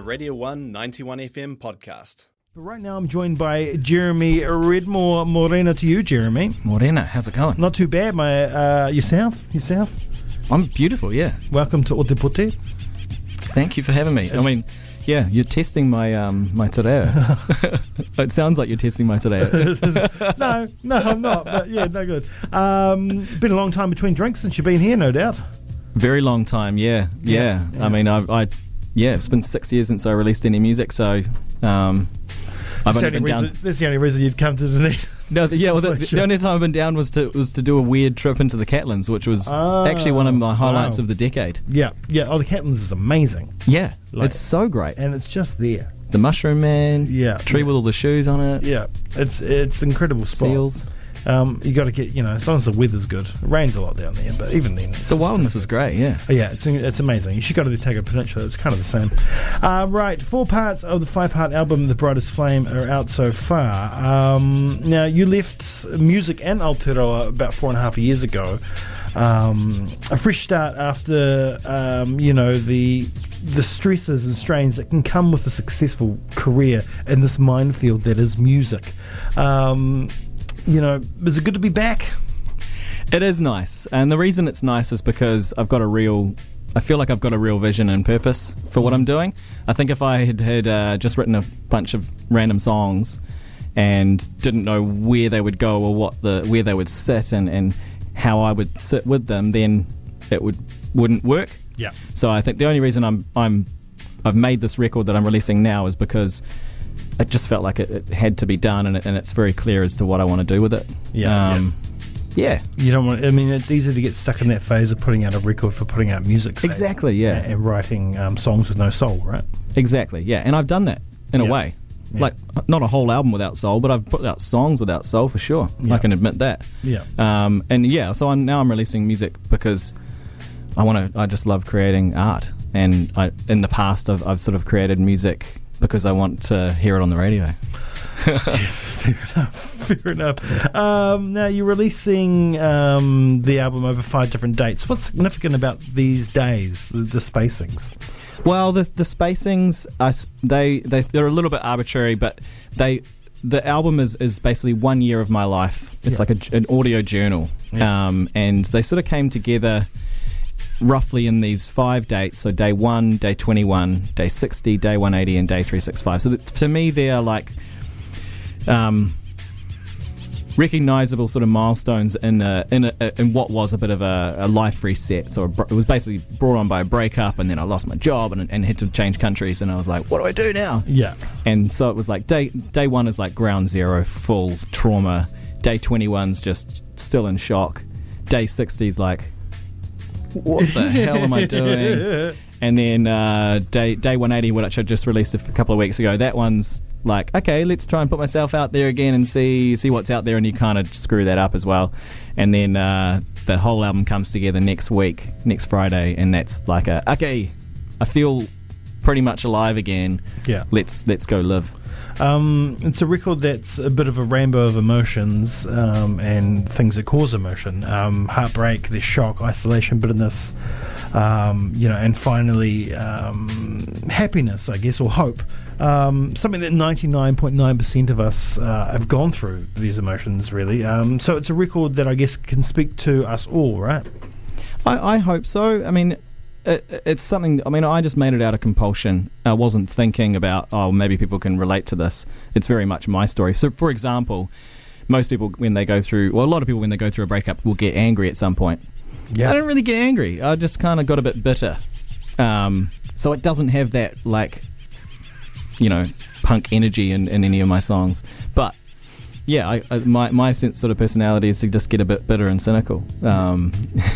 a Radio 1 91 FM podcast. Right now, I'm joined by Jeremy Redmore Morena. To you, Jeremy. Morena, how's it going? Not too bad, my uh, yourself. Yourself. I'm beautiful, yeah. Welcome to Otepoti. Thank you for having me. I mean, yeah, you're testing my um my te reo. it sounds like you're testing my te reo. no, no, I'm not. But yeah, no good. Um, been a long time between drinks since you've been here, no doubt. Very long time, yeah, yeah. Yeah, yeah. I mean, I, I, yeah, it's been six years since I released any music, so um, I've only been reason, down. that's the only reason you'd come to Dunedin. No, the, yeah, well, the, the only time I've been down was to was to do a weird trip into the Catlins, which was Oh, actually one of my highlights wow. of the decade. yeah, yeah. Oh, the Catlins is amazing, Yeah, Like- it's so great. and it's just there. The Mushroom Man, Yeah. tree with all the shoes on it, Yeah, it's it's incredible spot. seals. Um, you got to get you know as long as the weather's good. It rains a lot down there, but even then, it's The wildness is great, yeah. Oh, yeah, it's it's amazing. You should go to the Otago Peninsula. It's kind of the same. Uh, right, four parts of the five-part album, "The Brightest Flame," are out so far. Um, now, you left music and Aotearoa about four and a half years ago. Um, a fresh start after um, you know the the stresses and strains that can come with a successful career in this minefield that is music. Um, you know, is it good to be back? It is nice, and the reason it's nice is because I've got a real. I feel like I've got a real vision and purpose for what I'm doing. I think if I had had uh, just written a bunch of random songs and didn't know where they would go or what the where they would sit and, and how I would sit with them, then it would wouldn't work. Yeah. So I think the only reason I'm I'm I've made this record that I'm releasing now is because it just felt like it, it had to be done, and, it, and it's very clear as to what I want to do with it. Yeah, Um, yeah. You don't want. I mean, it's easy to get stuck in that phase of putting out a record for putting out music. say, Exactly, yeah. and, and writing um, songs with no soul, right? Exactly, yeah, and I've done that in Yeah. a way. Yeah. Like not a whole album without soul, but I've put out songs without soul for sure. Yeah. I can admit that. Yeah. Um, and yeah, so I'm, now I'm releasing music because I want to. I just love creating art, and I, in the past I've, I've sort of created music because I want to hear it on the radio. Fair enough. Fair enough. Um, now you're releasing um, the album over five different dates. What's significant about these days? The, the spacings. Well, the the spacings, I s they they they're a little bit arbitrary, but they the album is, is basically one year of my life. It's Yeah. like a, j- an audio journal, Yeah. um, and they sort of came together roughly in these five dates. So day one, day twenty one, day sixty, day one eighty, and day three six five. So that, to me, they are like. Um, recognizable sort of milestones in a, in a, in what was a bit of a, a life reset. So it was basically brought on by a breakup, and then I lost my job and, and had to change countries, and I was like, what do I do now? Yeah. And so it was like day day one is like ground zero, full trauma. Day 21's just still in shock. Day 60's like, what the hell am I doing? And then uh, day day 180, which I just released a couple of weeks ago, that one's like, okay, let's try and put myself out there again and see see what's out there, and you kind of screw that up as well. And then uh, the whole album comes together next week, next Friday, and that's like a okay, I feel pretty much alive again. Yeah. let's let's go live. Um, it's a record that's a bit of a rainbow of emotions um, and things that cause emotion. Um, heartbreak, there's shock, isolation, bitterness, um, you know, and finally um, happiness, I guess, or hope. Um, something that 99.9% of us uh, have gone through these emotions, really. Um, so it's a record that I guess can speak to us all, right? I, I hope so. I mean, it, it's something. I mean, I just made it out of compulsion. I wasn't thinking about, oh, maybe people can relate to this. It's very much my story. So, for example, most people when they go through, well, a lot of people when they go through a breakup will get angry at some point. Yeah. I don't really get angry. I just kind of got a bit bitter. Um, so it doesn't have that like, you know, punk energy in, in any of my songs. But yeah, I, I, my my sense sort of personality is to just get a bit bitter and cynical. Um,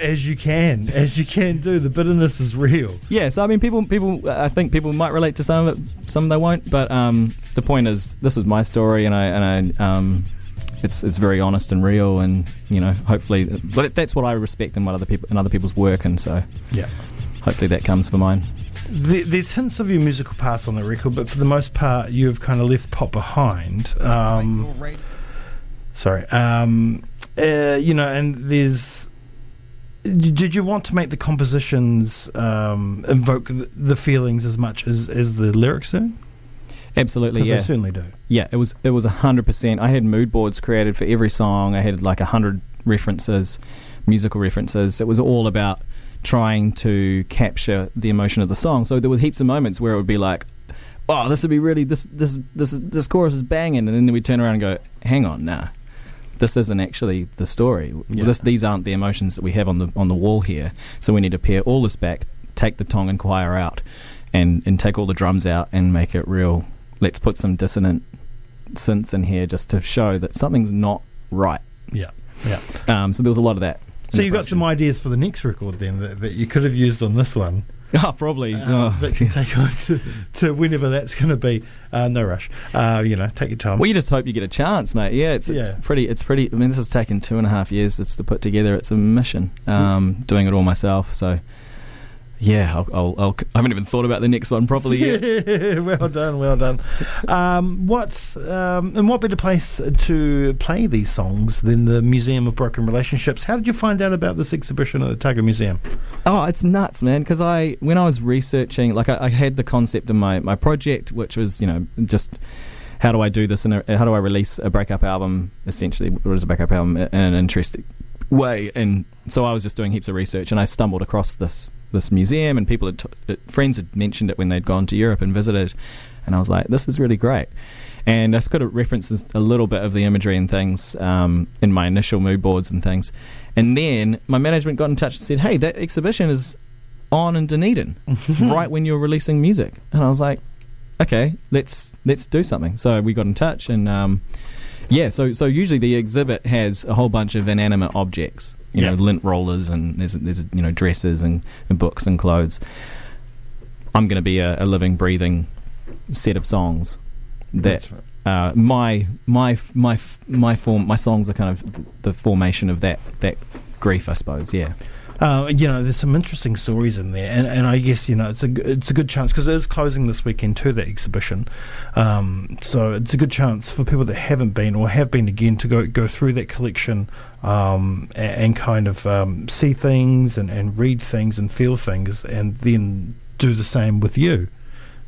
as you can, as you can do. The bitterness is real. Yeah, so I mean, people, people, I think people might relate to some of it, some they won't. But um, the point is, this was my story, and I, and I, um, it's, it's very honest and real, and you know, hopefully, but that's what I respect in what other people, in other people's work, and so Yeah. hopefully that comes for mine. There- There's hints of your musical past on the record, but for the most part, you've kind of left pop behind. Um, sorry, um, uh, you know, and there's did you want to make the compositions um, invoke the, the feelings as much as, as the lyrics do? Absolutely, yeah. they certainly do. Yeah, it was it was hundred percent. I had mood boards created for every song. I had like hundred references, musical references. It was all about trying to capture the emotion of the song. So there were heaps of moments where it would be like, "Oh, this would be really this this this this chorus is banging," and then we'd turn around and go, "Hang on, nah." This isn't actually the story. Yeah. This, these aren't the emotions that we have on the on the wall here. So we need to pare all this back, take the Tongan choir out, and and take all the drums out and make it real. Let's put some dissonant synths in here just to show that something's not right. Yeah, yeah. Um, so there was a lot of that. So the you got some ideas for the next record then that, that you could have used on this one. Oh, probably. Uh, Oh. can take on to, to whenever that's going to be. Uh, no rush. Uh, you know, take your time. Well, you just hope you get a chance, mate. Yeah, it's it's Yeah. pretty. It's pretty. I mean, this has taken two and a half years just to put together. It's a mission. Um, doing it all myself. So, yeah, I'll, I'll, I'll. I haven't even thought about the next one properly yet. well done, well done. Um, what's um, and what better place to play these songs than the Museum of Broken Relationships? How did you find out about this exhibition at the Otago Museum? Oh, it's nuts, man! Because I, when I was researching, like I, I had the concept of my my project, which was you know just how do I do this and how do I release a breakup album? Essentially, what is a breakup album in an interesting way? And so I was just doing heaps of research, and I stumbled across this this museum, and people had t- uh, friends had mentioned it when they'd gone to Europe and visited, and I was like, this is really great. And I sort of references a little bit of the imagery and things um, in my initial mood boards and things. And then my management got in touch and said, hey, that exhibition is on in Dunedin, right when you're releasing music. And I was like, okay, let's let's do something. So we got in touch and um, yeah, so so usually the exhibit has a whole bunch of inanimate objects, you know, lint rollers and there's there's you know dresses and, and books and clothes. I'm going to be a, a living, breathing set of songs that right. uh, my my my my form my songs are kind of the formation of that that grief, I suppose. Yeah. Uh, you know, there's some interesting stories in there, and, and I guess you know it's a it's a good chance because it is closing this weekend to the exhibition, um, so it's a good chance for people that haven't been or have been again to go go through that collection um, a- and, kind of um, see things and, and read things and feel things, and then do the same with you.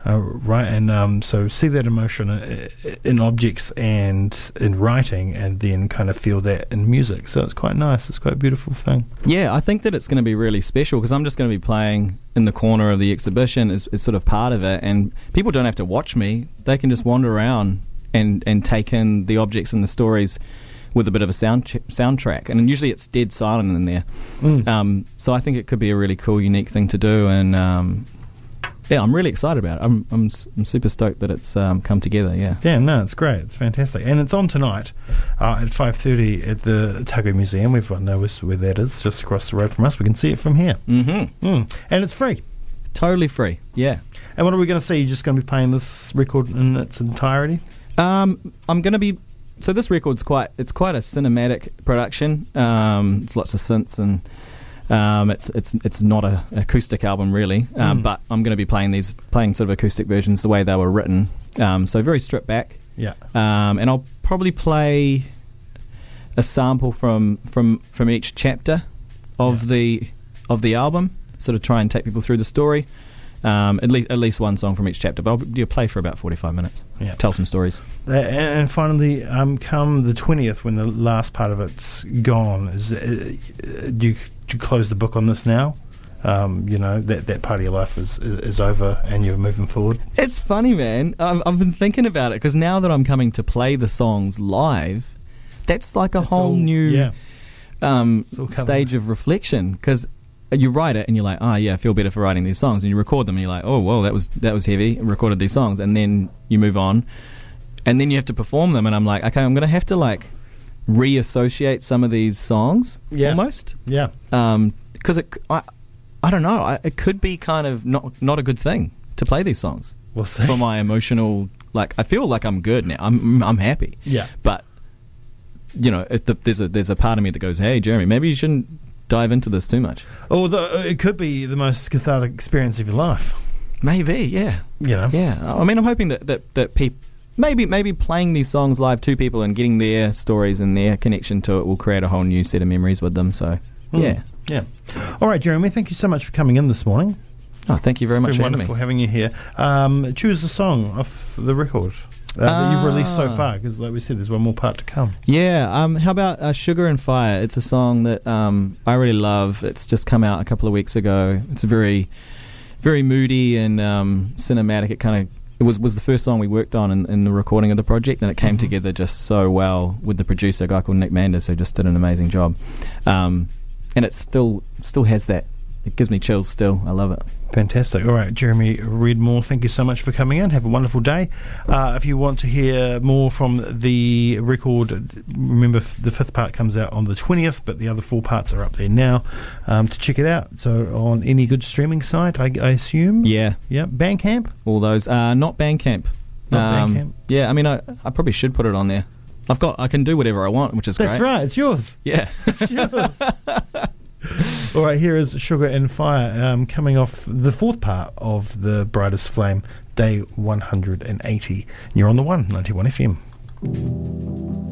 Uh, right, and um, so see that emotion in, in objects and in writing, and then kind of feel that in music. So it's quite nice. It's quite a beautiful thing. Yeah, I think that it's going to be really special because I'm just going to be playing in the corner of the exhibition Is, as sort of part of it, and people don't have to watch me; they can just wander around and and take in the objects and the stories with a bit of a sound ch- soundtrack. And usually it's dead silent in there, Mm. um, so I think it could be a really cool, unique thing to do. And um, yeah, I'm really excited about it. I'm I'm, I'm super stoked that it's um, come together. Yeah. Yeah, no, it's great. It's fantastic, and it's on tonight uh, at five thirty at the Otago Museum. Everyone knows where that is, just across the road from us. We can see it from here, Mm-hmm. mm. and it's free. Totally free. Yeah. And what are we going to see? You're just going to be playing this record in its entirety? Um, I'm going to be. So this record's quite. It's quite a cinematic production. Um, it's lots of synths and. Um, it's it's it's not a acoustic album really, um, Mm. but I'm going to be playing these playing sort of acoustic versions the way they were written. Um, so very stripped back, Yeah. um, and I'll probably play a sample from from from each chapter of Yeah. the of the album. Sort of try and take people through the story. Um, at least at least one song from each chapter, but I'll do play for about 45 minutes. Yeah. Tell some stories. Uh, and, and finally, um, come the twentieth, when the last part of it's gone, is uh, do you, you close the book on this now? Um, you know that that part of your life is, is is over, and you're moving forward. It's funny, man. I've, I've been thinking about it because now that I'm coming to play the songs live, that's like a It's whole all- new yeah. um, It's all coming. stage of reflection. Because you write it and you're like, oh yeah, I feel better for writing these songs, and you record them and you're like, oh whoa, that was that was heavy. I recorded these songs, and then you move on, and then you have to perform them, and I'm like, okay, I'm gonna have to like reassociate some of these songs Yeah. almost Yeah. because it I, I don't know I, it could be kind of not not a good thing to play these songs We'll see. for my emotional like I feel like I'm good now I'm I'm happy Yeah. but you know the, there's a there's a part of me that goes hey Jeremy maybe you shouldn't dive into this too much Although uh, it could be the most cathartic experience of your life. maybe yeah You know. yeah I mean I'm hoping that that that people maybe maybe playing these songs live to people and getting their stories and their connection to it will create a whole new set of memories with them so Hmm. yeah Yeah. All right, Jeremy, thank you so much for coming in this morning. Oh, thank you very It's much been for having wonderful me. having you here. Um, choose a song off the record uh, that you've released so Ah. far, because like we said, there's one more part to come. Yeah, um, how about uh, Sugar and Fire? It's a song that um, I really love. It's just come out a couple of weeks ago. It's very, very moody and um, cinematic. It kind of it was was the first song we worked on in, in the recording of the project, and it came together just so well with the producer, a guy called Nick Manders, who just did an amazing job. Um, and it still still has that. It gives me chills. Still, I love it. Fantastic. All right, Jeremy Redmore, thank you so much for coming in. Have a wonderful day. Uh, if you want to hear more from the record, remember f- the fifth part comes out on the 20th, but the other four parts are up there now um, to check it out. So on any good streaming site, I, I assume? Yeah, Yeah, Bandcamp? all those. Uh, not Bandcamp. Not Um, Bandcamp? Yeah, I mean, I, I probably should put it on there. I've got, I can do whatever I want, which is That's great. That's right, it's yours. Yeah. It's yours. All right, here is Sugar and Fire um, coming off the fourth part of The Brightest Flame, day 180. You're on the one, 91 FM.